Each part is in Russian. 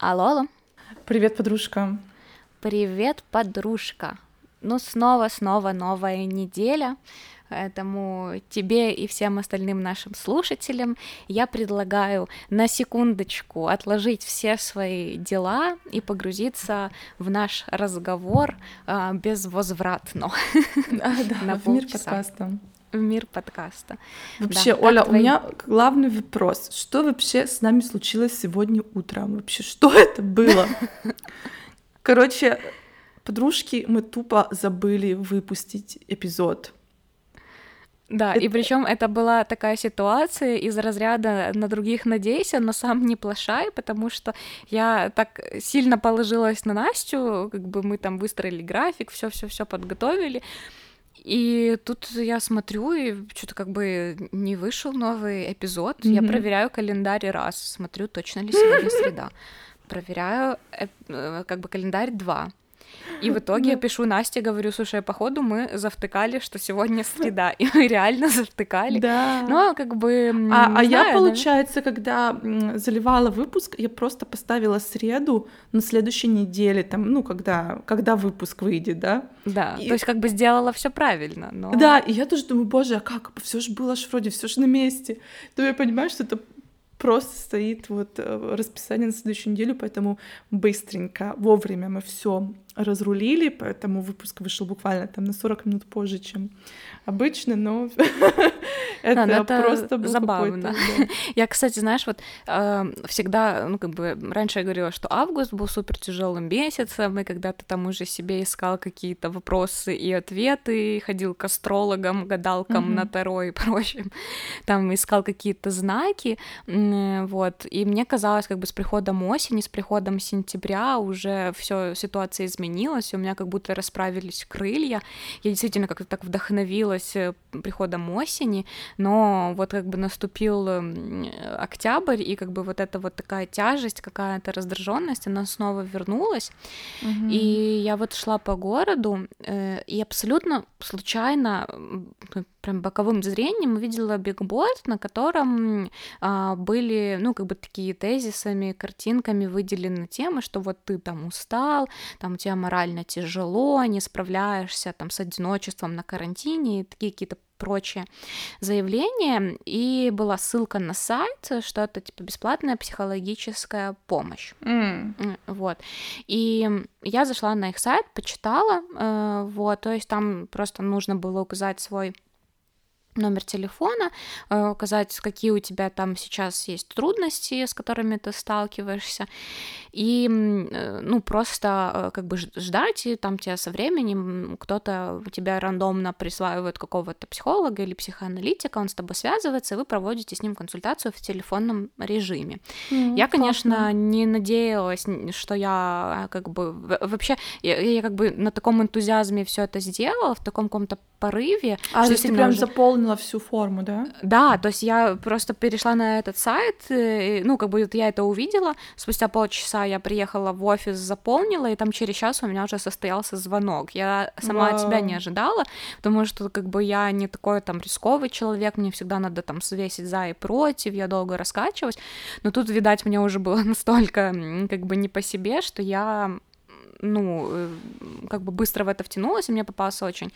Алло, алло. Привет, подружка. Привет, подружка. Ну, снова-снова новая неделя. Поэтому тебе и всем остальным нашим слушателям я предлагаю на секундочку отложить все свои дела и погрузиться в наш разговор а, безвозвратно. Да, да, в мир подкаста. В мир подкаста. Вообще, да, Оля, твои... у меня главный вопрос. Что вообще с нами случилось сегодня утром? Вообще, что это было? Короче, подружки, мы тупо забыли выпустить эпизод. Да, это... и причем это была такая ситуация из разряда на других надейся, но сам не плашай, потому что я так сильно положилась на Настю, как бы мы там выстроили график, все, все, все подготовили. И тут я смотрю, и что-то как бы не вышел новый эпизод. Mm-hmm. Я проверяю календарь раз, смотрю, точно ли сегодня среда. Проверяю э, как бы календарь два. И в итоге я пишу Насте, говорю, слушай, походу мы завтыкали, что сегодня среда, и мы реально завтыкали. Да. Но как бы... А, а я, получается, да... когда заливала выпуск, я просто поставила среду на следующей неделе, там, ну, когда, когда выпуск выйдет, да? Да, и... то есть как бы сделала все правильно, но... Да, и я тоже думаю, боже, а как? Все же было ж вроде, все же на месте. То я понимаю, что это просто стоит вот э, расписание на следующую неделю, поэтому быстренько, вовремя мы все разрулили, поэтому выпуск вышел буквально там на 40 минут позже, чем обычно, но это, да, это просто забавно. Я, кстати, знаешь, вот э, всегда, ну, как бы, раньше я говорила, что август был супер тяжелым месяцем, и когда ты там уже себе искал какие-то вопросы и ответы, ходил к астрологам, гадалкам на Таро и прочим, там искал какие-то знаки, вот, и мне казалось, как бы с приходом осени, с приходом сентября уже все ситуация изменилась, и у меня как будто расправились крылья, я действительно как-то так вдохновилась э, приходом осени, но вот как бы наступил октябрь, и как бы вот эта вот такая тяжесть, какая-то раздраженность, она снова вернулась, угу. и я вот шла по городу, э, и абсолютно случайно прям боковым зрением увидела бигборд, на котором а, были, ну, как бы такие тезисами, картинками выделены темы, что вот ты там устал, там у тебя морально тяжело, не справляешься там с одиночеством на карантине, и такие какие-то прочие заявления, и была ссылка на сайт, что это типа бесплатная психологическая помощь. Mm. Вот. И я зашла на их сайт, почитала, э, вот, то есть там просто нужно было указать свой номер телефона, э, указать, какие у тебя там сейчас есть трудности, с которыми ты сталкиваешься, и, э, ну, просто э, как бы ждать, и там тебя со временем кто-то тебя рандомно присваивает какого-то психолога или психоаналитика, он с тобой связывается, и вы проводите с ним консультацию в телефонном режиме. Mm, я, конечно, классно. не надеялась, что я как бы вообще я, я как бы на таком энтузиазме все это сделала, в таком каком-то порыве. А, то есть ты прям уже... заполнила всю форму, да? Да, то есть я просто перешла на этот сайт, и, ну, как бы вот я это увидела, спустя полчаса я приехала в офис, заполнила, и там через час у меня уже состоялся звонок. Я сама Вау. от себя не ожидала, потому что как бы я не такой там рисковый человек, мне всегда надо там свесить за и против, я долго раскачивалась, но тут, видать, мне уже было настолько как бы не по себе, что я ну, э, как бы быстро в это втянулась, и мне попался очень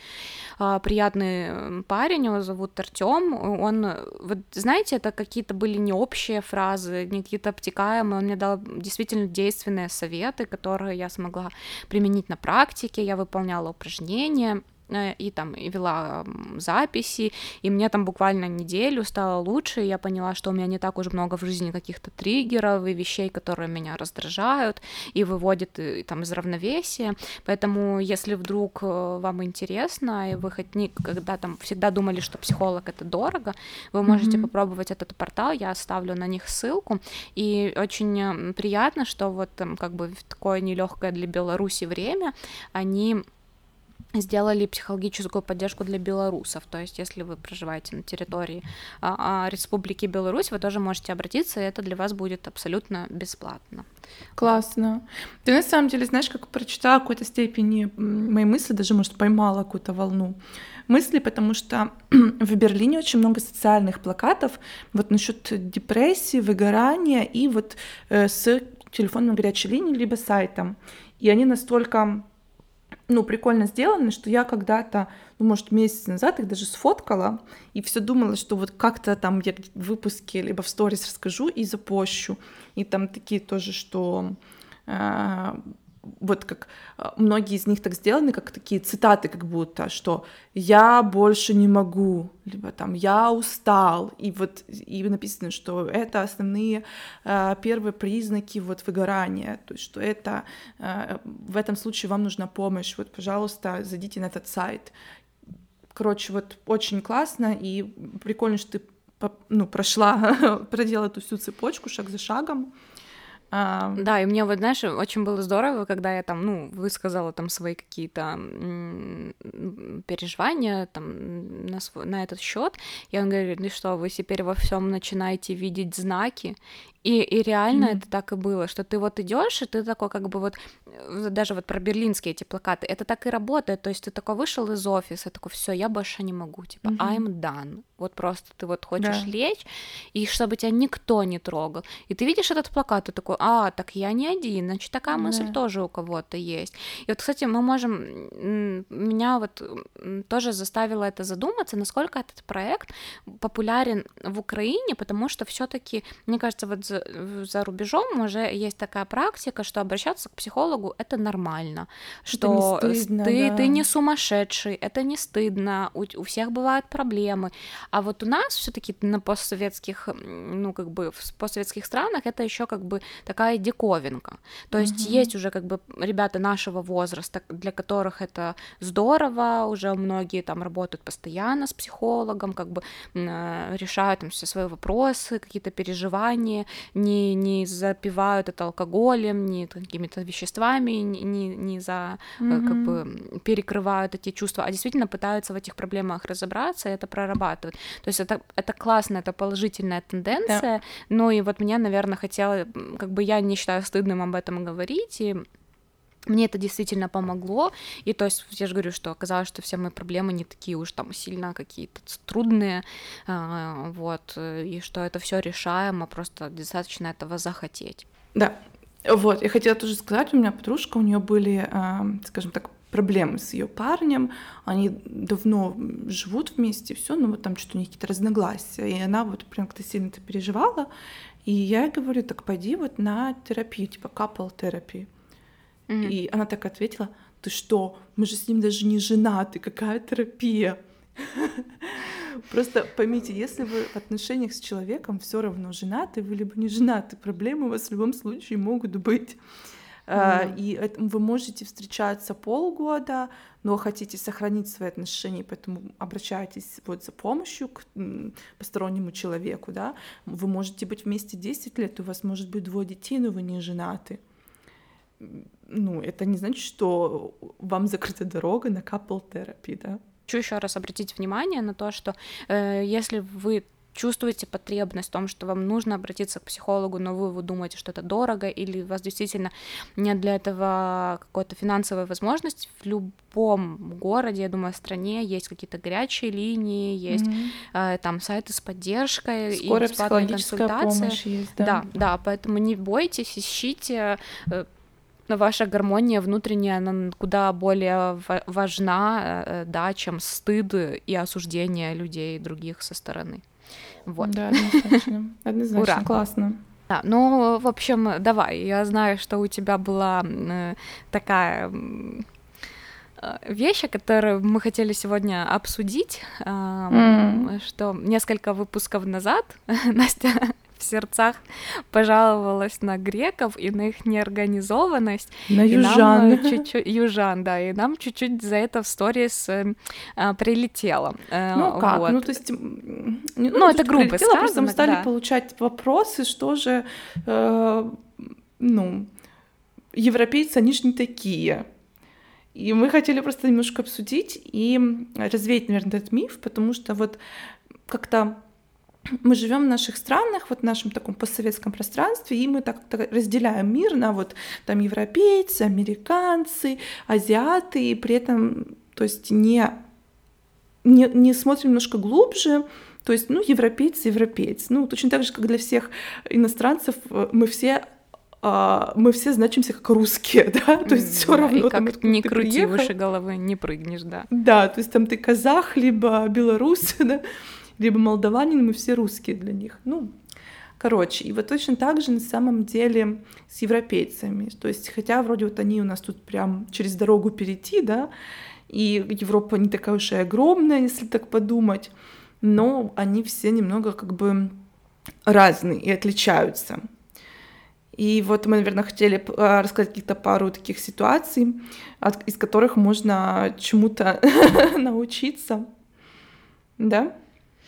а, приятный парень, его зовут Артем. Он, вот знаете, это какие-то были не общие фразы, не какие-то обтекаемые, он мне дал действительно действенные советы, которые я смогла применить на практике, я выполняла упражнения, Э, и там и вела записи, и мне там буквально неделю стало лучше, и я поняла, что у меня не так уж много в жизни каких-то триггеров и вещей, которые меня раздражают и выводят и, э, там из равновесия, поэтому если вдруг э, вам интересно, и вы хоть никогда там всегда думали, что психолог это дорого, вы можете mm-hmm. попробовать этот портал, я оставлю на них ссылку, и очень приятно, что вот там как бы в такое нелегкое для Беларуси время они сделали психологическую поддержку для белорусов. То есть, если вы проживаете на территории а, а, Республики Беларусь, вы тоже можете обратиться, и это для вас будет абсолютно бесплатно. Классно. Ты на самом деле, знаешь, как прочитала в какой-то степени мои мысли, даже, может, поймала какую-то волну мысли, потому что в Берлине очень много социальных плакатов вот насчет депрессии, выгорания и вот э, с телефоном горячей линии, либо сайтом. И они настолько ну, прикольно сделаны, что я когда-то, ну, может, месяц назад их даже сфоткала, и все думала, что вот как-то там я в выпуске либо в сторис расскажу и запощу. И там такие тоже, что э, вот как а, многие из них так сделаны, как такие цитаты, как будто, что «я больше не могу», либо там «я устал», и вот и написано, что это основные э, первые признаки вот выгорания, то есть что это э, в этом случае вам нужна помощь, вот, пожалуйста, зайдите на этот сайт. Короче, вот очень классно, и прикольно, что ты ну, прошла, проделала эту всю цепочку шаг за шагом. Да, и мне вот, знаешь, очень было здорово, когда я там, ну, высказала там свои какие-то переживания там на, свой, на этот счет, и он говорит, ну что, вы теперь во всем начинаете видеть знаки, и, и реально mm-hmm. это так и было, что ты вот идешь, и ты такой как бы вот, э, даже вот про берлинские эти плакаты, это так и работает, то есть ты такой вышел из офиса, такой, все, я больше не могу, типа, mm-hmm. I'm done, вот просто ты вот хочешь да. лечь, и чтобы тебя никто не трогал, и ты видишь этот плакат, ты такой, а, так я не один, значит, такая да. мысль тоже у кого-то есть. И вот, кстати, мы можем, меня вот тоже заставило это задуматься, насколько этот проект популярен в Украине, потому что все-таки, мне кажется, вот за, рубежом уже есть такая практика, что обращаться к психологу это нормально, что это не стыдно, ты, да. ты не сумасшедший, это не стыдно, у, у всех бывают проблемы. А вот у нас все-таки на постсоветских, ну, как бы в постсоветских странах это еще как бы такая диковинка. То есть угу. есть уже как бы ребята нашего возраста, для которых это здорово, уже многие там работают постоянно с психологом, как бы э, решают там все свои вопросы, какие-то переживания, не, не запивают это алкоголем, не какими-то веществами, не, не, за, mm-hmm. как бы перекрывают эти чувства, а действительно пытаются в этих проблемах разобраться и это прорабатывать. То есть это, это классно, это положительная тенденция, да. ну и вот мне, наверное, хотела, как бы я не считаю стыдным об этом говорить, и мне это действительно помогло, и то есть я же говорю, что оказалось, что все мои проблемы не такие уж там сильно какие-то трудные, а, вот, и что это все решаемо, просто достаточно этого захотеть. Да, вот, я хотела тоже сказать, у меня подружка, у нее были, а, скажем так, проблемы с ее парнем, они давно живут вместе, все, но вот там что-то у них какие-то разногласия, и она вот прям как-то сильно это переживала, и я ей говорю, так пойди вот на терапию, типа couple терапии. Mm-hmm. И она так ответила, ты что, мы же с ним даже не женаты, какая терапия? Просто поймите, если вы в отношениях с человеком все равно женаты, вы либо не женаты, проблемы у вас в любом случае могут быть. Mm-hmm. И вы можете встречаться полгода, но хотите сохранить свои отношения, поэтому обращайтесь вот за помощью к постороннему человеку, да. Вы можете быть вместе 10 лет, у вас может быть двое детей, но вы не женаты ну, это не значит, что вам закрыта дорога на терапии, да? Хочу еще раз обратить внимание на то, что э, если вы чувствуете потребность в том, что вам нужно обратиться к психологу, но вы, вы думаете, что это дорого, или у вас действительно нет для этого какой-то финансовой возможности, в любом городе, я думаю, в стране есть какие-то горячие линии, есть mm-hmm. э, там сайты с поддержкой Скорая и бесплатные консультации. Помощь есть, да? да, да, поэтому не бойтесь, ищите. Э, ваша гармония внутренняя, она куда более важна, э, да, чем стыд и осуждение людей других со стороны. Вот. Да, однозначно. Однозначно, Ура. классно. Да, ну, в общем, давай, я знаю, что у тебя была э, такая э, вещь, которую мы хотели сегодня обсудить, э, mm. что несколько выпусков назад Настя в сердцах пожаловалась на греков и на их неорганизованность. На южан. Нам чуть-чуть, южан, да, и нам чуть-чуть за это в сторис э, а, прилетело. Э, ну как, вот. ну то есть... Ну, ну это грубо сказано, просто мы стали да. получать вопросы, что же, э, ну, европейцы, они же не такие. И мы хотели просто немножко обсудить и развеять, наверное, этот миф, потому что вот как-то мы живем в наших странах, вот в нашем таком постсоветском пространстве, и мы так, так разделяем мир на вот там европейцы, американцы, азиаты, и при этом, то есть не, не, не смотрим немножко глубже, то есть, ну, европейцы, европейцы. Ну, точно так же, как для всех иностранцев, э, мы все а, мы все значимся как русские, да, то есть все равно. И как там, не крути приехал. выше головы, не прыгнешь, да. Да, то есть там ты казах, либо белорус, да, либо молдаванин, мы все русские для них. Ну, короче, и вот точно так же на самом деле с европейцами, то есть хотя вроде вот они у нас тут прям через дорогу перейти, да, и Европа не такая уж и огромная, если так подумать, но они все немного как бы разные и отличаются. И вот мы, наверное, хотели а, рассказать каких-то пару таких ситуаций, из которых можно чему-то научиться. Да?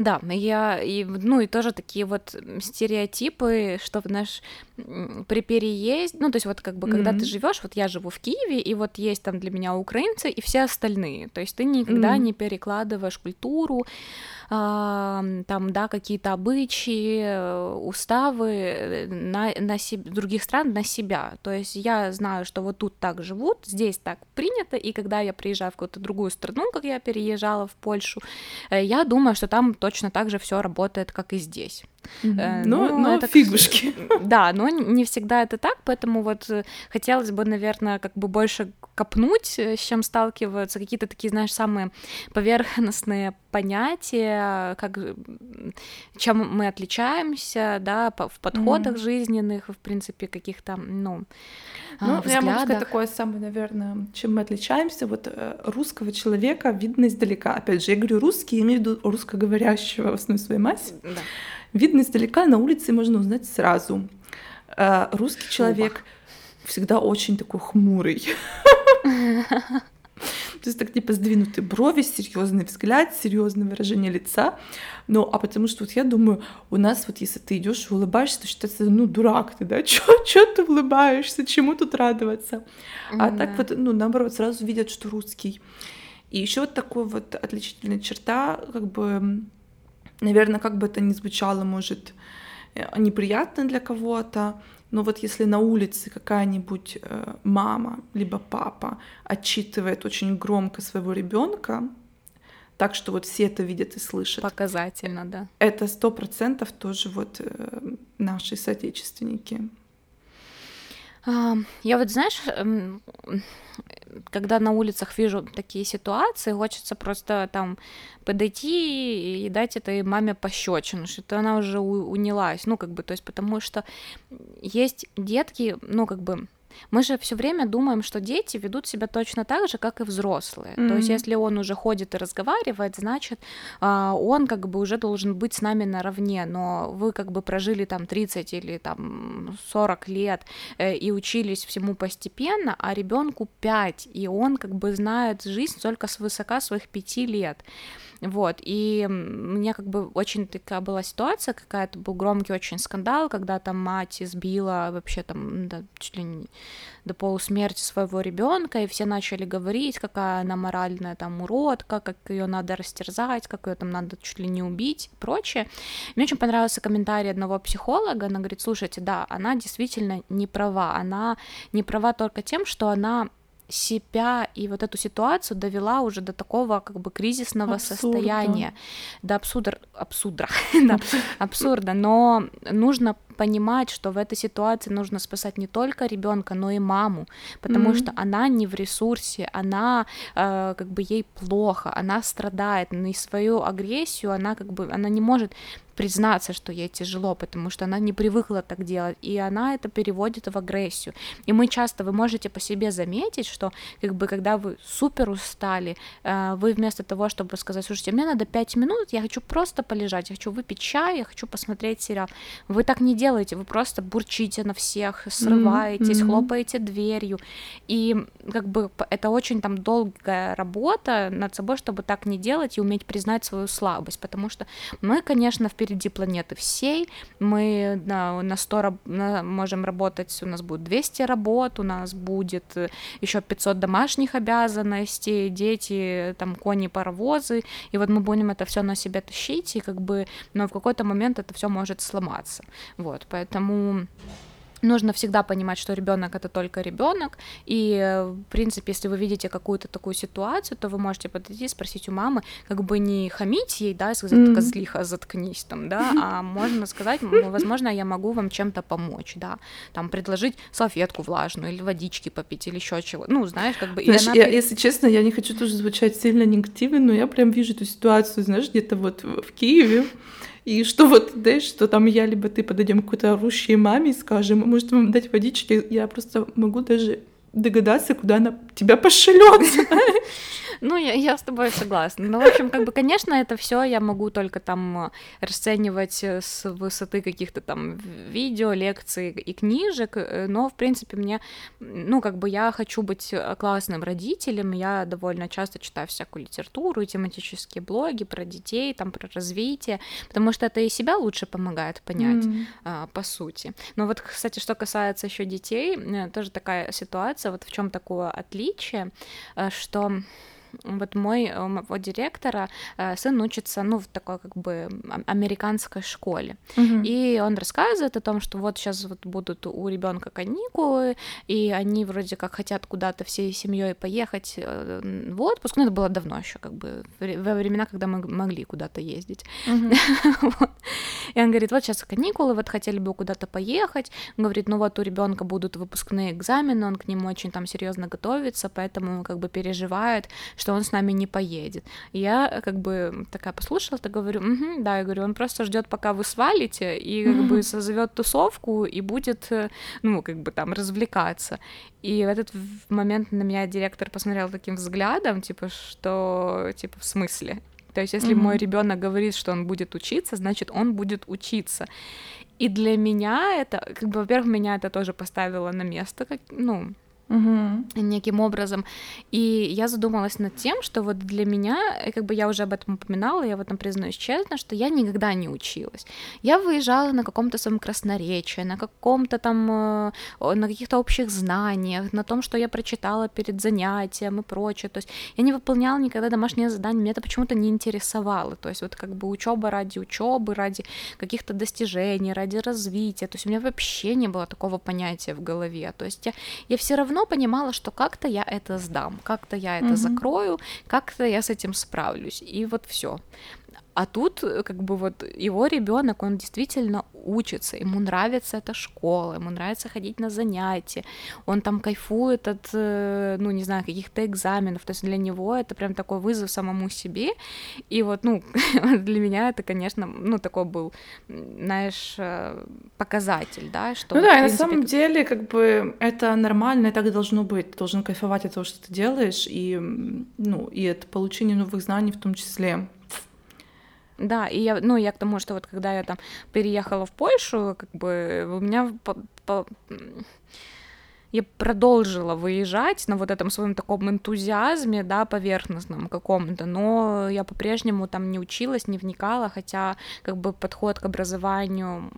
Да, я и ну и тоже такие вот стереотипы, что знаешь при переезде, ну то есть вот как бы mm-hmm. когда ты живешь, вот я живу в Киеве и вот есть там для меня украинцы и все остальные, то есть ты никогда mm-hmm. не перекладываешь культуру, там, да, какие-то обычаи, э, уставы на, на себе, других стран на себя. То есть я знаю, что вот тут так живут, здесь так принято, и когда я приезжаю в какую-то другую страну, как я переезжала в Польшу, э, я думаю, что там точно так же все работает, как и здесь. Mm-hmm. Ну, ну, ну это фигушки. Да, но не всегда это так, поэтому вот хотелось бы, наверное, как бы больше копнуть, с чем сталкиваются какие-то такие, знаешь, самые поверхностные понятия, как, чем мы отличаемся, да, в подходах mm-hmm. жизненных, в принципе, каких-то, ну, ну, взглядах. я могу сказать такое самое, наверное, чем мы отличаемся. Вот э, русского человека видно издалека. Опять же, я говорю русский, я имею в виду русскоговорящего в основной своей массе. Да. Видно издалека, на улице можно узнать сразу. Э, русский человек всегда очень такой хмурый. То есть так типа сдвинутые брови, серьезный взгляд, серьезное выражение лица. Ну, а потому что вот я думаю, у нас вот если ты идешь и улыбаешься, то считается, ну, дурак ты, да? Чё, чё ты улыбаешься? Чему тут радоваться? А так вот, ну, наоборот, сразу видят, что русский. И еще вот такой вот отличительная черта, как бы, наверное, как бы это ни звучало, может, э, неприятно для кого-то, но вот если на улице какая-нибудь э, мама либо папа отчитывает очень громко своего ребенка, так что вот все это видят и слышат. Показательно, да. Это сто процентов тоже вот э, наши соотечественники. Я вот, знаешь, эм, когда на улицах вижу такие ситуации, хочется просто там подойти и дать этой маме пощечину, что она уже унялась, ну, как бы, то есть потому что есть детки, ну, как бы, мы же все время думаем, что дети ведут себя точно так же, как и взрослые. Mm-hmm. То есть, если он уже ходит и разговаривает, значит, а, он как бы уже должен быть с нами наравне. Но вы как бы прожили там 30 или там 40 лет э, и учились всему постепенно, а ребенку 5, и он как бы знает жизнь только с высока своих 5 лет. Вот, и меня как бы очень такая была ситуация, какая-то был громкий очень скандал, когда там мать избила вообще там да, чуть ли не до полусмерти своего ребенка, и все начали говорить, какая она моральная там уродка, как ее надо растерзать, как ее там надо чуть ли не убить и прочее. Мне очень понравился комментарий одного психолога, она говорит, слушайте, да, она действительно не права, она не права только тем, что она себя и вот эту ситуацию довела уже до такого как бы кризисного Абсурда. состояния, до абсурда, абсурда, да, абсурда, но нужно понимать, что в этой ситуации нужно спасать не только ребенка, но и маму, потому mm-hmm. что она не в ресурсе, она э, как бы ей плохо, она страдает, и свою агрессию она как бы она не может признаться, что ей тяжело, потому что она не привыкла так делать, и она это переводит в агрессию. И мы часто, вы можете по себе заметить, что как бы когда вы супер устали, э, вы вместо того, чтобы сказать, слушайте, мне надо 5 минут, я хочу просто полежать, я хочу выпить чай, я хочу посмотреть сериал, вы так не делаете, вы просто бурчите на всех, срываетесь, mm-hmm. хлопаете дверью, и как бы это очень там долгая работа над собой, чтобы так не делать и уметь признать свою слабость, потому что мы, конечно, впереди планеты всей, мы на, на 100 на, можем работать, у нас будет 200 работ, у нас будет э, еще 500 домашних обязанностей, дети, там, кони, паровозы, и вот мы будем это все на себя тащить, и как бы, но в какой-то момент это все может сломаться, вот, поэтому нужно всегда понимать, что ребенок это только ребенок, и в принципе, если вы видите какую-то такую ситуацию, то вы можете подойти и спросить у мамы, как бы не хамить ей, да, сказать, mm-hmm. козлиха, заткнись там, да, а можно сказать, возможно, я могу вам чем-то помочь, да, там предложить салфетку влажную или водички попить или еще чего, ну, знаешь, как бы. Знаешь, она... я, если честно, я не хочу тоже звучать сильно негативно, но я прям вижу эту ситуацию, знаешь, где-то вот в Киеве, и что вот, знаешь, что там я либо ты подойдем к какой-то орущей маме и скажем, может вам дать водички, я просто могу даже догадаться, куда она тебя пошлет. Ну, я, я с тобой согласна. Ну, в общем, как бы, конечно, это все я могу только там э, расценивать э, с высоты каких-то там видео, лекций и книжек, э, но, в принципе, мне, ну, как бы я хочу быть классным родителем, я довольно часто читаю всякую литературу, тематические блоги про детей, там, про развитие, потому что это и себя лучше помогает понять, mm. а, по сути. Но вот, кстати, что касается еще детей, тоже такая ситуация, вот в чем такое отличие, что вот мой, э, у моего директора э, сын учится, ну, в такой как бы американской школе. Uh-huh. И он рассказывает о том, что вот сейчас вот будут у ребенка каникулы, и они вроде как хотят куда-то всей семьей поехать э, в отпуск. Ну, это было давно еще, как бы во времена, когда мы могли куда-то ездить. Вот. И он говорит, вот сейчас каникулы, вот хотели бы куда-то поехать. Он говорит, ну вот у ребенка будут выпускные экзамены, он к ним очень там серьезно готовится, поэтому как бы переживает, что он с нами не поедет. И я как бы такая послушала, так говорю, угу, да, я говорю, он просто ждет, пока вы свалите, и как бы созовет тусовку и будет, э, ну, как бы там развлекаться. И в этот момент на меня директор посмотрел таким взглядом, типа, что, типа, в смысле? То есть, если mm-hmm. мой ребенок говорит, что он будет учиться, значит, он будет учиться. И для меня это, как бы, во-первых, меня это тоже поставило на место, как, ну, угу. неким образом. И я задумалась над тем, что вот для меня, как бы я уже об этом упоминала, я в этом признаюсь честно, что я никогда не училась. Я выезжала на каком-то своем красноречии, на каком-то там, э, на каких-то общих знаниях, на том, что я прочитала перед занятием и прочее. То есть я не выполняла никогда домашние задания, меня это почему-то не интересовало. То есть вот как бы учеба ради учебы, ради каких-то достижений, ради развития. То есть у меня вообще не было такого понятия в голове. То есть я, я все равно давно понимала, что как-то я это сдам, как-то я это mm-hmm. закрою, как-то я с этим справлюсь. И вот все. А тут, э, как бы вот его ребенок, он действительно учится, ему нравится эта школа, ему нравится ходить на занятия, он там кайфует от, э, ну, не знаю, каких-то экзаменов, то есть для него это прям такой вызов самому себе, и вот, ну, для меня это, конечно, ну, такой был, знаешь, э, показатель, да, что... Ну да, и на самом деле, как бы, это нормально, и так должно быть, ты должен кайфовать от того, что ты делаешь, и, ну, и это получение новых знаний в том числе. Да, и я, ну, я к тому, что вот когда я там переехала в Польшу, как бы у меня по, по, я продолжила выезжать на вот этом своем таком энтузиазме, да, поверхностном каком-то, но я по-прежнему там не училась, не вникала, хотя как бы подход к образованию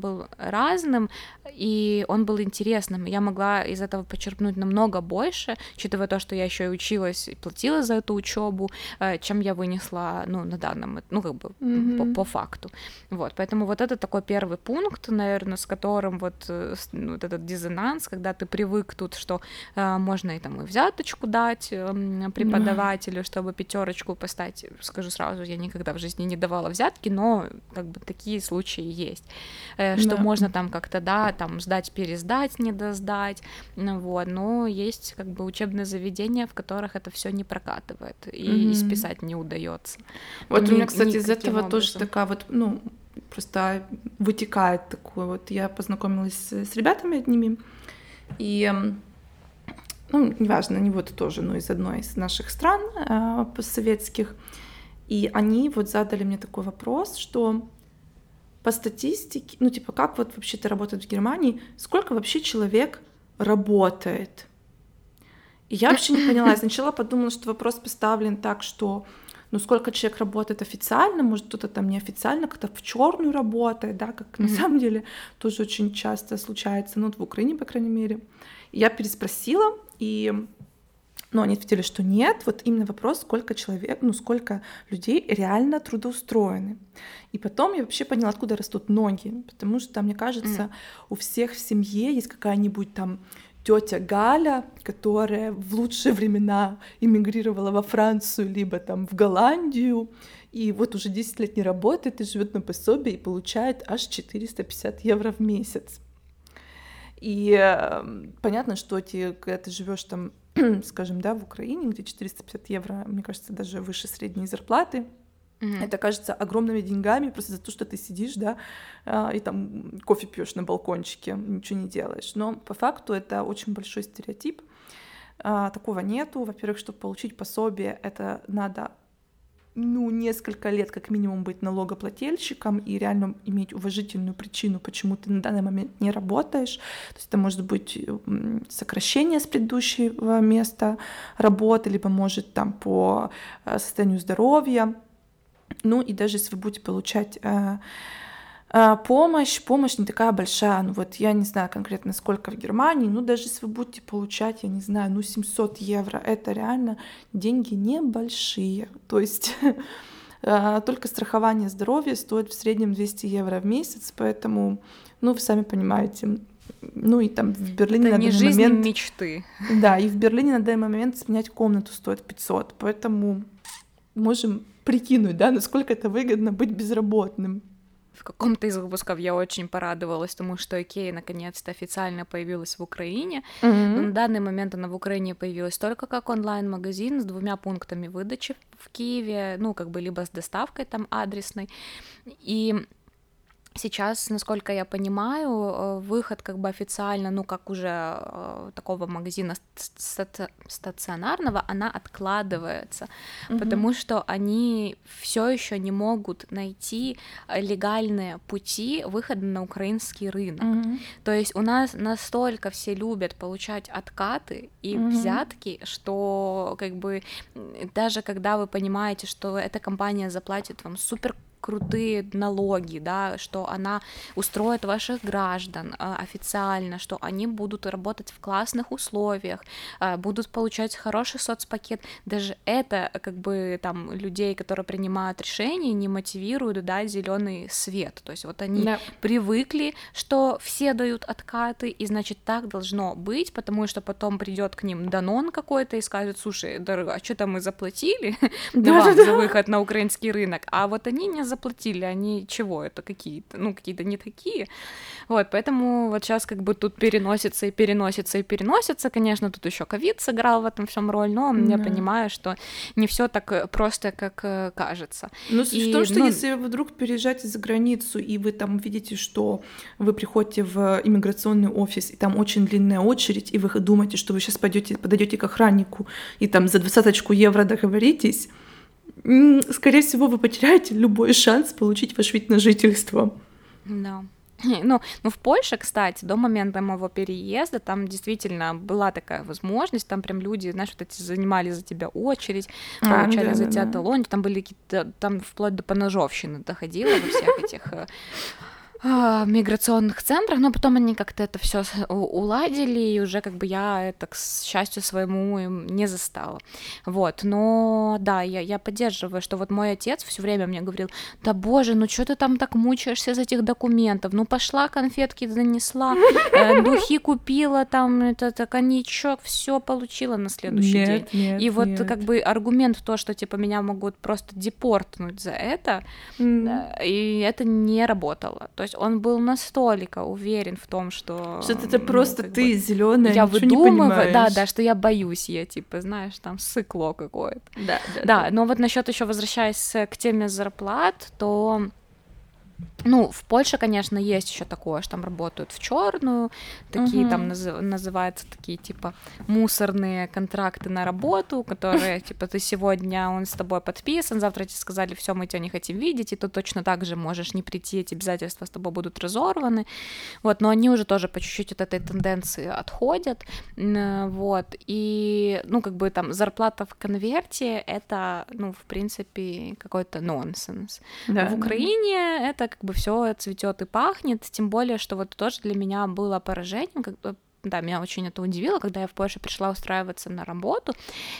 был разным, и он был интересным. Я могла из этого почерпнуть намного больше, учитывая то, что я еще и училась и платила за эту учебу, э, чем я вынесла, ну, на данном, ну, как бы mm-hmm. по, по факту. Вот, поэтому вот это такой первый пункт, наверное, с которым вот, э, вот этот диссонанс, когда ты привык тут, что э, можно и там и взяточку дать э, преподавателю, чтобы пятерочку поставить. Скажу сразу, я никогда в жизни не давала взятки, но как бы такие случаи есть, э, что да. можно там как-то, да, там сдать, пересдать, не досдать, ну, вот, но есть как бы учебные заведения, в которых это все не прокатывает и, mm-hmm. и списать не удается. Вот ни, у меня, кстати, из этого образом. тоже такая вот, ну, просто вытекает такое. Вот я познакомилась с ребятами одними, и, ну, неважно, они вот тоже, ну, из одной из наших стран э, постсоветских. И они вот задали мне такой вопрос, что по статистике, ну, типа, как вот вообще это работает в Германии, сколько вообще человек работает? И я вообще не поняла. Я сначала подумала, что вопрос поставлен так, что ну сколько человек работает официально, может кто-то там неофициально как-то в черную работает, да, как mm-hmm. на самом деле тоже очень часто случается, ну вот в Украине, по крайней мере. Я переспросила, и но они ответили, что нет. Вот именно вопрос, сколько человек, ну сколько людей реально трудоустроены. И потом я вообще поняла, откуда растут ноги, потому что, мне кажется, mm. у всех в семье есть какая-нибудь там тетя Галя, которая в лучшие времена эмигрировала во Францию, либо там в Голландию, и вот уже 10 лет не работает и живет на пособие и получает аж 450 евро в месяц. И э, понятно, что эти, когда ты живешь там, скажем, да, в Украине, где 450 евро, мне кажется, даже выше средней зарплаты, Mm-hmm. Это кажется огромными деньгами просто за то, что ты сидишь, да, а, и там кофе пьешь на балкончике, ничего не делаешь. Но по факту это очень большой стереотип. А, такого нету. Во-первых, чтобы получить пособие, это надо ну, несколько лет как минимум быть налогоплательщиком и реально иметь уважительную причину, почему ты на данный момент не работаешь. То есть это может быть сокращение с предыдущего места работы, либо может там по э, состоянию здоровья ну и даже если вы будете получать э, э, помощь, помощь не такая большая, ну вот я не знаю конкретно сколько в Германии, ну даже если вы будете получать, я не знаю, ну 700 евро, это реально деньги небольшие, то есть э, только страхование здоровья стоит в среднем 200 евро в месяц, поэтому, ну вы сами понимаете, ну и там в Берлине Это на не данный жизнь момент... мечты. Да, и в Берлине на данный момент снять комнату стоит 500, поэтому можем прикинуть, да, насколько это выгодно быть безработным. В каком-то из выпусков я очень порадовалась тому, что Икея наконец-то официально появилась в Украине. Mm-hmm. Но на данный момент она в Украине появилась только как онлайн-магазин с двумя пунктами выдачи в Киеве, ну, как бы либо с доставкой там адресной. И Сейчас, насколько я понимаю, э, выход как бы официально, ну как уже э, такого магазина стационарного, она откладывается, угу. потому что они все еще не могут найти легальные пути выхода на украинский рынок. Угу. То есть у нас настолько все любят получать откаты и угу. взятки, что как бы даже когда вы понимаете, что эта компания заплатит вам супер крутые налоги, да, что она устроит ваших граждан э, официально, что они будут работать в классных условиях, э, будут получать хороший соцпакет. Даже это как бы там людей, которые принимают решения, не мотивируют дать зеленый свет. То есть вот они да. привыкли, что все дают откаты, и значит так должно быть, потому что потом придет к ним Данон какой-то и скажет, слушай, дорога, а что-то мы заплатили вам за выход на украинский рынок, а вот они не заплатили, они чего это какие-то, ну, какие-то не такие. Вот, поэтому вот сейчас как бы тут переносится и переносится и переносится. Конечно, тут еще ковид сыграл в этом всем роль, но mm-hmm. я понимаю, что не все так э, просто, как э, кажется. Ну, и, в том, что ну... если вы вдруг переезжаете за границу, и вы там видите, что вы приходите в иммиграционный офис, и там очень длинная очередь, и вы думаете, что вы сейчас пойдете, подойдете к охраннику, и там за двадцаточку евро договоритесь, скорее всего, вы потеряете любой шанс получить ваш вид на жительство. Да. Ну, ну, в Польше, кстати, до момента моего переезда там действительно была такая возможность, там прям люди, знаешь, вот эти занимали за тебя очередь, а, получали да, за да, тебя да. талони, там были какие-то, там вплоть до поножовщины доходило во всех этих э, миграционных центрах, но потом они как-то это все уладили, и уже как бы я это, к счастью своему, не застала. Вот, но да, я, я поддерживаю, что вот мой отец все время мне говорил, да боже, ну что ты там так мучаешься из этих документов, ну пошла конфетки занесла, э, духи купила, там это, коньячок, все получила на следующий нет, день. Нет, и вот нет. как бы аргумент то, что типа меня могут просто депортнуть за это, mm. и это не работало. То есть он был настолько уверен в том, что... Что это просто ну, ты, бы, зеленая, я выдумываю, да, да, что я боюсь, я типа, знаешь, там сыкло какое-то. Да, да, да. Да, но вот насчет еще возвращаясь к теме зарплат, то ну, в Польше, конечно, есть еще такое, что там работают в черную, такие uh-huh. там наз- называются такие типа мусорные контракты на работу, которые типа ты сегодня он с тобой подписан, завтра тебе сказали, все, мы тебя не хотим видеть, и ты точно так же можешь не прийти, эти обязательства с тобой будут разорваны, вот, но они уже тоже по чуть-чуть от этой тенденции отходят, вот, и, ну, как бы там зарплата в конверте это, ну, в принципе, какой-то нонсенс. Да, в Украине да. это как бы все цветет и пахнет, тем более, что вот тоже для меня было поражением, как бы да, меня очень это удивило, когда я в Польше пришла устраиваться на работу,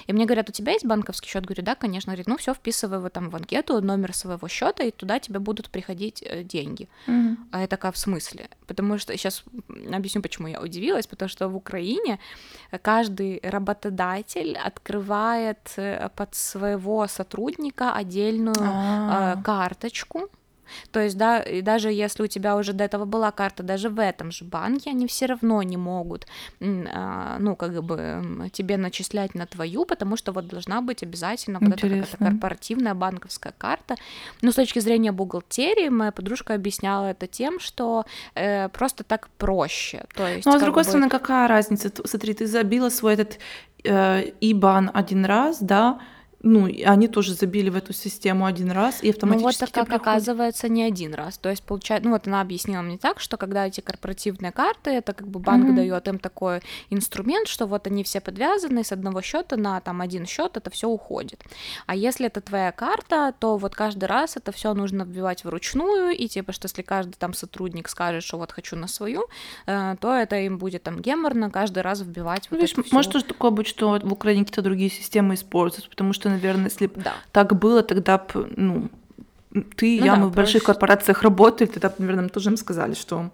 и мне говорят, у тебя есть банковский счет? Говорю, да, конечно. Говорит, ну все, вписывай его там в анкету номер своего счета, и туда тебе будут приходить э, деньги. Мгм. А я такая, в смысле? Потому что сейчас объясню, почему я удивилась, потому что в Украине каждый работодатель открывает э, под своего сотрудника отдельную А. э, карточку. То есть, да, и даже если у тебя уже до этого была карта, даже в этом же банке, они все равно не могут, а, ну, как бы тебе начислять на твою, потому что вот должна быть обязательно вот эта какая-то Интересно. корпоративная банковская карта. Ну, с точки зрения бухгалтерии, моя подружка объясняла это тем, что э, просто так проще. То есть, Ну, а с другой бы- стороны, какая разница? Смотри, ты забила свой этот э, IBAN один раз, да, ну, и они тоже забили в эту систему один раз, и Ну вот автоматически так как приходит. оказывается не один раз. То есть получается, ну вот она объяснила мне так, что когда эти корпоративные карты, это как бы банк Мгм. дает им такой инструмент, что вот они все подвязаны с одного счета на там один счет, это все уходит. А если это твоя карта, то вот каждый раз это все нужно вбивать вручную, и типа, что если каждый там сотрудник скажет, что вот хочу на свою, э, то это им будет там геморно каждый раз вбивать Ну, вот видишь, может тоже такое быть, что в Украине какие-то другие системы используются, потому что, наверное, если бы Да. так было, тогда б, ну, ты и Ну я, да, мы в больших корпорациях работали, тогда, наверное, тоже им сказали, что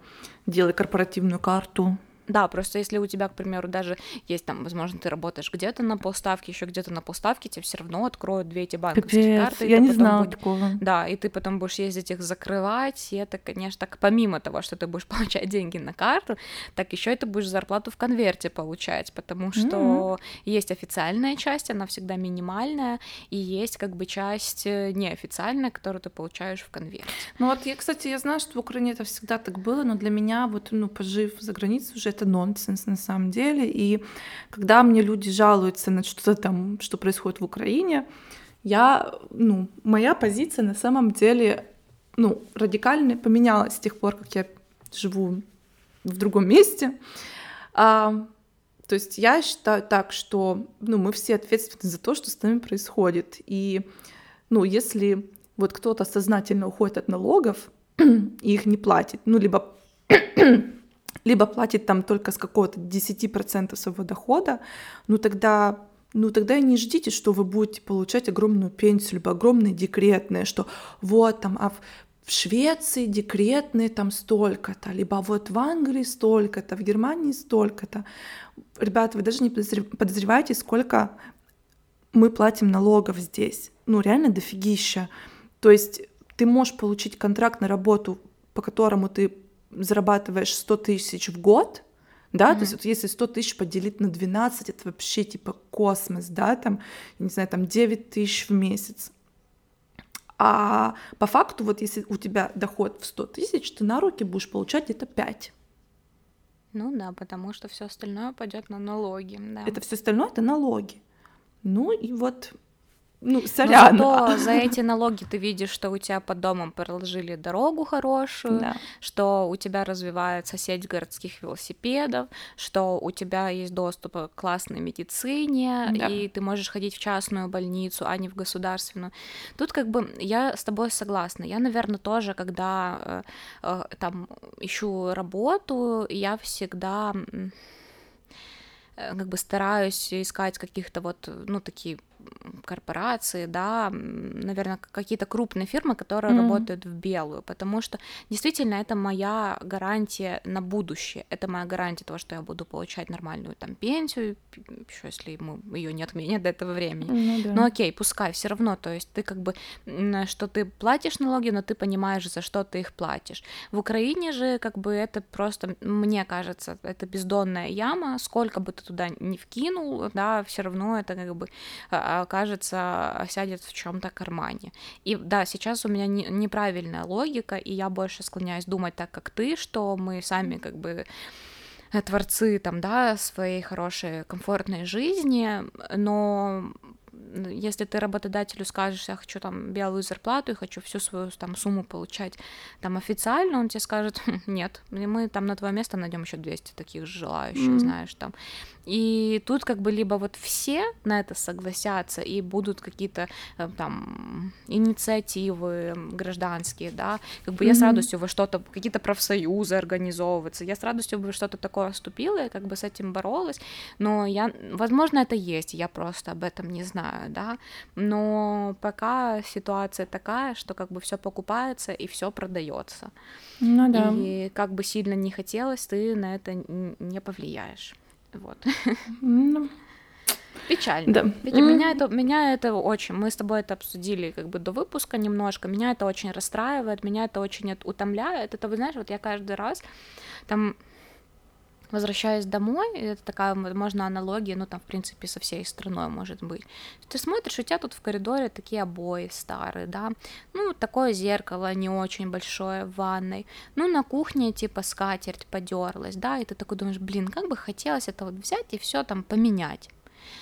делай корпоративную карту. Да, просто если у тебя, к примеру, даже есть там, возможно, ты работаешь где-то на полставки, еще где-то на полставки, тебе все равно откроют две эти банковские Капец, карты. и я не потом знала будешь- такого. Да, и ты потом будешь ездить их закрывать, и это, конечно, так помимо того, что ты будешь получать деньги на карту, так еще и ты будешь зарплату в конверте получать, потому что есть официальная часть, она всегда минимальная, и есть как бы часть э, неофициальная, которую ты получаешь в конверте. Ну вот, я, кстати, я знаю, что в Украине это всегда так было, но для меня, вот, ну, пожив за границей, уже это нонсенс на самом деле. И когда мне люди жалуются на что-то там, что происходит в Украине, я, ну, моя позиция на самом деле, ну, радикально поменялась с тех пор, как я живу в другом месте. А, то есть я считаю так, что ну, мы все ответственны за то, что с нами происходит. И ну, если вот кто-то сознательно уходит от налогов и их не платит, ну, либо, либо платит там только с какого-то 10% своего дохода, ну, тогда ну тогда и не ждите, что вы будете получать огромную пенсию, либо огромные декретные, что вот там, а в, Швеции декретные там столько-то, либо вот в Англии столько-то, в Германии столько-то. Ребята, вы даже не подозрев- подозреваете, сколько мы платим налогов здесь. Ну, реально дофигища. То есть ты можешь получить контракт на работу, по которому ты зарабатываешь 100 тысяч в год, да, то есть вот если 100 тысяч поделить на 12, это вообще типа космос, да, там, не знаю, там 9 тысяч в месяц. А по факту, вот если у тебя доход в 100 тысяч, ты на руки будешь получать где-то 5. Ну да, потому что все остальное пойдет на налоги. Да. Это все остальное это налоги. Ну и вот, ну, Но сорян. зато за эти налоги ты видишь, что у тебя под домом проложили дорогу хорошую, Да. что у тебя развивается сеть городских велосипедов, что у тебя есть доступ к классной медицине, Да. и ты можешь ходить в частную больницу, а не в государственную. Тут как бы я с тобой согласна. Я, наверное, тоже, когда э, э, там ищу работу, я всегда э, как бы стараюсь искать каких-то вот, ну, такие корпорации, да, наверное, какие-то крупные фирмы, которые Мгм. работают в белую, потому что действительно это моя гарантия на будущее, это моя гарантия того, что я буду получать нормальную там пенсию, еще если мы ее не отменят до этого времени. Ну, да. Ну окей, пускай, все равно, то есть ты как бы, что ты платишь налоги, но ты понимаешь, за что ты их платишь. В Украине же как бы это просто, мне кажется, это бездонная яма, сколько бы ты туда ни вкинул, да, все равно это как бы а, окажется, осядет в чем-то кармане. И да, сейчас у меня не- неправильная логика, и я больше склоняюсь думать так, как ты, что мы сами как бы э, творцы там, да, своей хорошей, комфортной жизни, но если ты работодателю скажешь, я хочу там белую зарплату и хочу всю свою там сумму получать там официально, он тебе скажет, «Хм, нет, мы там на твое место найдем еще 200 таких же желающих, mm-hmm. знаешь, там. И тут как бы либо вот все на это согласятся и будут какие-то э, там инициативы гражданские, да, как бы mm-hmm. я с радостью во что-то, какие-то профсоюзы организовываться, я с радостью бы что-то такое вступила и как бы с этим боролась, но я, возможно, это есть, я просто об этом не знаю, да, но пока ситуация такая, что как бы все покупается и все продается. Ну да. И как бы сильно не хотелось, ты на это не повлияешь. Вот. Ну, Печально. Да. Ведь меня это, меня это очень, мы с тобой это обсудили как бы до выпуска немножко, меня это очень расстраивает, меня это очень утомляет. Это, вы знаешь, вот я каждый раз там возвращаясь домой, это такая, возможно, аналогия, ну, там, в принципе, со всей страной может быть. Ты смотришь, у тебя тут в коридоре такие обои старые, да, ну, такое зеркало не очень большое в ванной, ну, на кухне, типа, скатерть подерлась, да, и ты такой думаешь, блин, как бы хотелось это вот взять и все там поменять.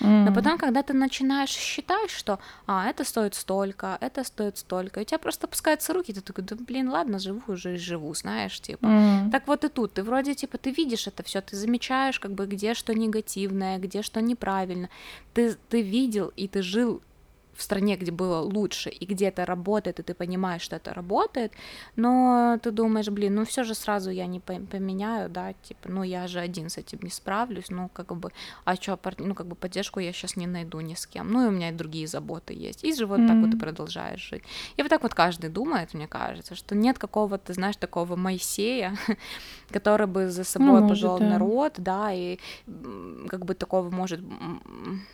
Mm. Но потом, когда ты начинаешь считать, что а, это стоит столько, это стоит столько, и у тебя просто опускаются руки, ты такой, да блин, ладно, живу уже и живу, знаешь, типа. Mm. Так вот и тут, ты вроде типа ты видишь это все, ты замечаешь, как бы где что негативное, где что неправильно. Ты, ты видел и ты жил в стране, где было лучше, и где это работает, и ты понимаешь, что это работает, но ты думаешь, блин, ну все же сразу я не поменяю, да, типа, ну я же один с этим не справлюсь, ну как бы, а что, ну как бы поддержку я сейчас не найду ни с кем, ну и у меня и другие заботы есть, и же вот mm-hmm. так вот и продолжаешь жить. И вот так вот каждый думает, мне кажется, что нет какого-то, знаешь, такого Моисея, который бы за собой ну, повел да. народ, да, и как бы такого, может,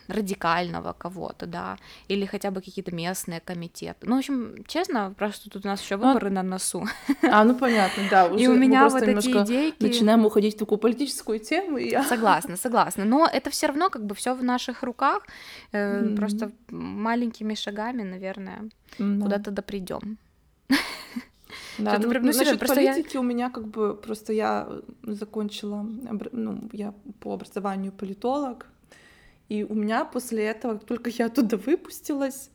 радикального кого-то, да, или хотя бы какие-то местные комитеты. Ну, в общем, честно, просто тут у нас еще ну, выборы ну, на носу. А, ну понятно, да. Уже и у меня вот эти идейки... Начинаем уходить в такую политическую тему. И я... Согласна, согласна. Но это все равно как бы все в наших руках. mm-hmm. Просто маленькими шагами, наверное, mm-hmm. куда-то допридем. Да, ну, ну, насчет политики я... у меня как бы просто я закончила, ну, я по образованию политолог, и у меня после этого, как только я оттуда выпустилась,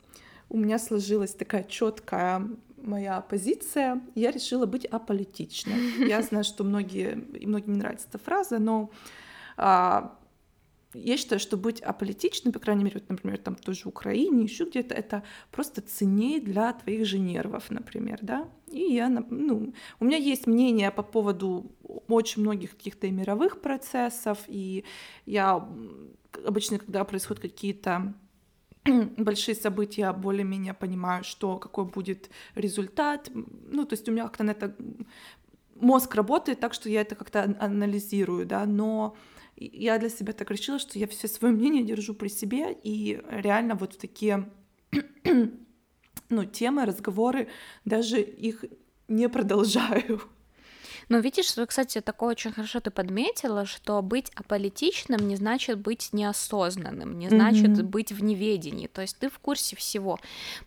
у меня сложилась такая четкая моя позиция, я решила быть аполитичной. Я знаю, что многие, многим не нравится эта фраза, но а, я считаю, что быть аполитичным, по крайней мере, вот, например, там в той же Украине, еще где-то, это просто ценнее для твоих же нервов, например, да. И я, ну, у меня есть мнение по поводу очень многих каких-то мировых процессов, и я обычно, когда происходят какие-то большие события, более-менее понимаю, что какой будет результат. Ну, то есть у меня как-то на это мозг работает так, что я это как-то анализирую, да, но я для себя так решила, что я все свое мнение держу при себе, и реально вот в такие ну, темы, разговоры, даже их не продолжаю. Но видишь, что, кстати, такое очень хорошо ты подметила, что быть аполитичным не значит быть неосознанным, не значит mm-hmm. быть в неведении. То есть ты в курсе всего,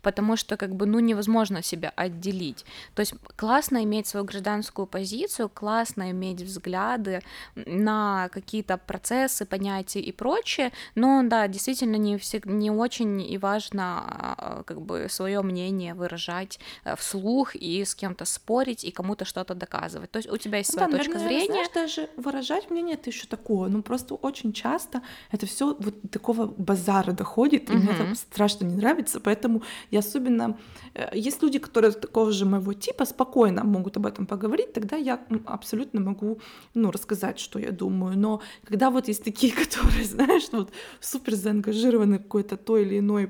потому что как бы ну невозможно себя отделить. То есть классно иметь свою гражданскую позицию, классно иметь взгляды на какие-то процессы, понятия и прочее, но да, действительно не, всег... не очень и важно а, как бы свое мнение выражать э, вслух и с кем-то спорить и кому-то что-то доказывать. То есть у тебя есть своя да, точка наверное, зрения. Знаешь, даже выражать мнение это еще такое. Ну просто очень часто это все вот такого базара доходит, и uh-huh. мне это страшно не нравится, поэтому я особенно э, есть люди, которые такого же моего типа спокойно могут об этом поговорить, тогда я абсолютно могу ну рассказать, что я думаю. Но когда вот есть такие, которые, знаешь, вот супер заангажированы какой-то той или иной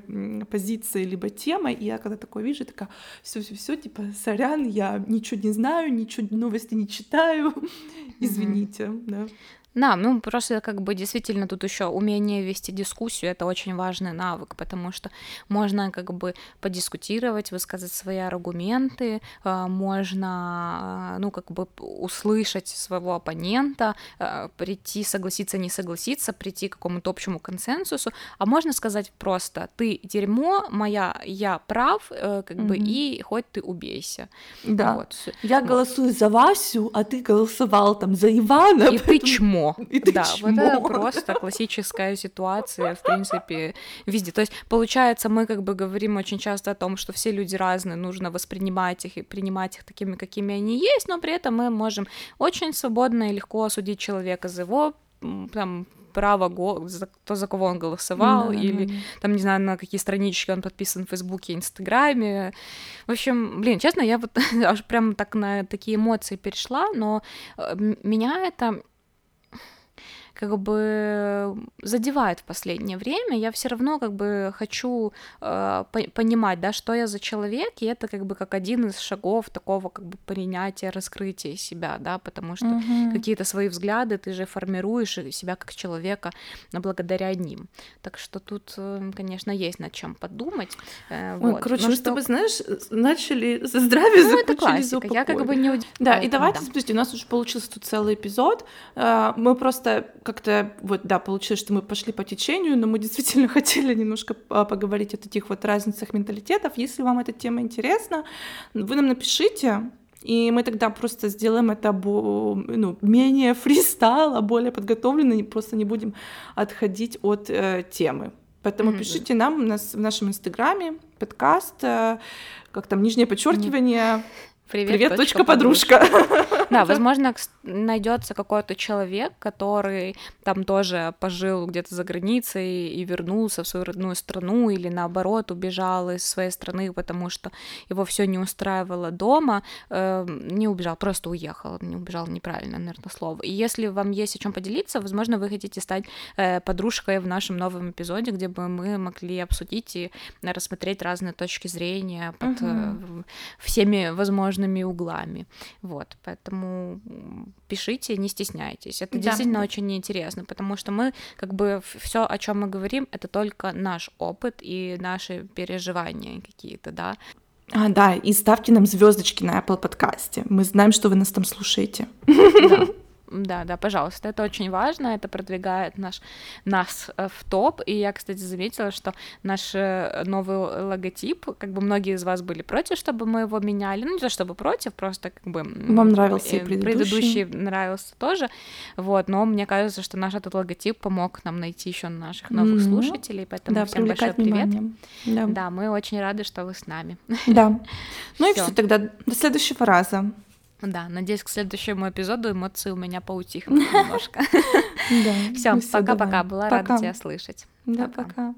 позицией либо темой, и я когда такое вижу, такая все, все, все, типа, сорян, я ничего не знаю, ничего новости не читаю, извините, да. Да, ну просто как бы действительно тут еще умение вести дискуссию это очень важный навык, потому что можно как бы подискутировать, высказать свои аргументы, а, можно а, ну как бы услышать своего оппонента, а, прийти согласиться, не согласиться, прийти к какому-то общему консенсусу, а можно сказать просто ты дерьмо, моя я прав, э, как mm-hmm. бы и хоть ты убейся. Да. Вот. Я вот. голосую за Васю, а ты голосовал там за Ивана. И поэтому... ты чмо чмо. И ты да, чмо. вот это просто классическая ситуация, в принципе, везде. То есть, получается, мы как бы говорим очень часто о том, что все люди разные, нужно воспринимать их и принимать их такими, какими они есть, но при этом мы можем очень свободно и легко осудить человека за его там право, го... за, то, за кого он голосовал, да, или там, не знаю, на какие странички он подписан в Фейсбуке, Инстаграме. В общем, блин, честно, я вот аж прям так на такие эмоции перешла, но э, меня это как бы задевает в последнее время, я все равно как бы хочу э, по- понимать, да, что я за человек, и это как бы как один из шагов такого как бы принятия, раскрытия себя, да, потому что Мгм. какие-то свои взгляды ты же формируешь себя как человека а, благодаря ним. Так что тут, э, конечно, есть над чем подумать. Э, Ой, вот. короче, Но мы с что- тобой, знаешь, здравия за здравие, Ну, это закончили за классика. Я как бы не Да, и давайте, да. смотрите, у нас уже получился тут целый эпизод. А, Мы просто как-то, вот, да, получилось, что мы пошли по течению, но мы действительно хотели немножко а, поговорить о таких вот разницах менталитетов. Если вам эта тема интересна, вы нам напишите, и мы тогда просто сделаем это ну, менее фристайл, а более подготовленно, и просто не будем отходить от э, темы. Поэтому Мгм. пишите нам у нас в нашем инстаграме подкаст, э, как там нижнее подчеркивание. Привет, точка подружка. Да, возможно, найдется какой-то человек, который там тоже пожил где-то за границей и вернулся в свою родную страну, или наоборот убежал из своей страны, потому что его все не устраивало дома, э, не убежал, просто уехал, не убежал неправильно, наверное, слово. И если вам есть о чем поделиться, возможно, вы хотите стать э, подружкой в нашем новом эпизоде, где бы мы могли обсудить и рассмотреть разные точки зрения под э, всеми возможными углами. Вот, поэтому м, пишите, не стесняйтесь. Это Да. действительно очень интересно, потому что мы, как бы, все, о чем мы говорим, это только наш опыт и наши переживания какие-то, да. А, да, и ставьте нам звездочки на Apple подкасте. Мы знаем, что вы нас там слушаете. Да. Да, да, пожалуйста, это очень важно, это продвигает наш, нас э, в топ, и я, кстати, заметила, что наш э, новый логотип, как бы многие из вас были против, чтобы мы его меняли, ну не то чтобы против, просто как бы... Вам нравился и э, предыдущий? нравился тоже, вот, но мне кажется, что наш этот логотип помог нам найти еще наших новых Мгм. слушателей, поэтому да, всем большой привет. внимание. Да. Да, мы очень рады, что вы с нами. Да. Ну и все, тогда до следующего раза. Да, надеюсь, к следующему эпизоду эмоции у меня поутихнут немножко. Все, Ну пока-пока. Была рада тебя слышать. Да, пока.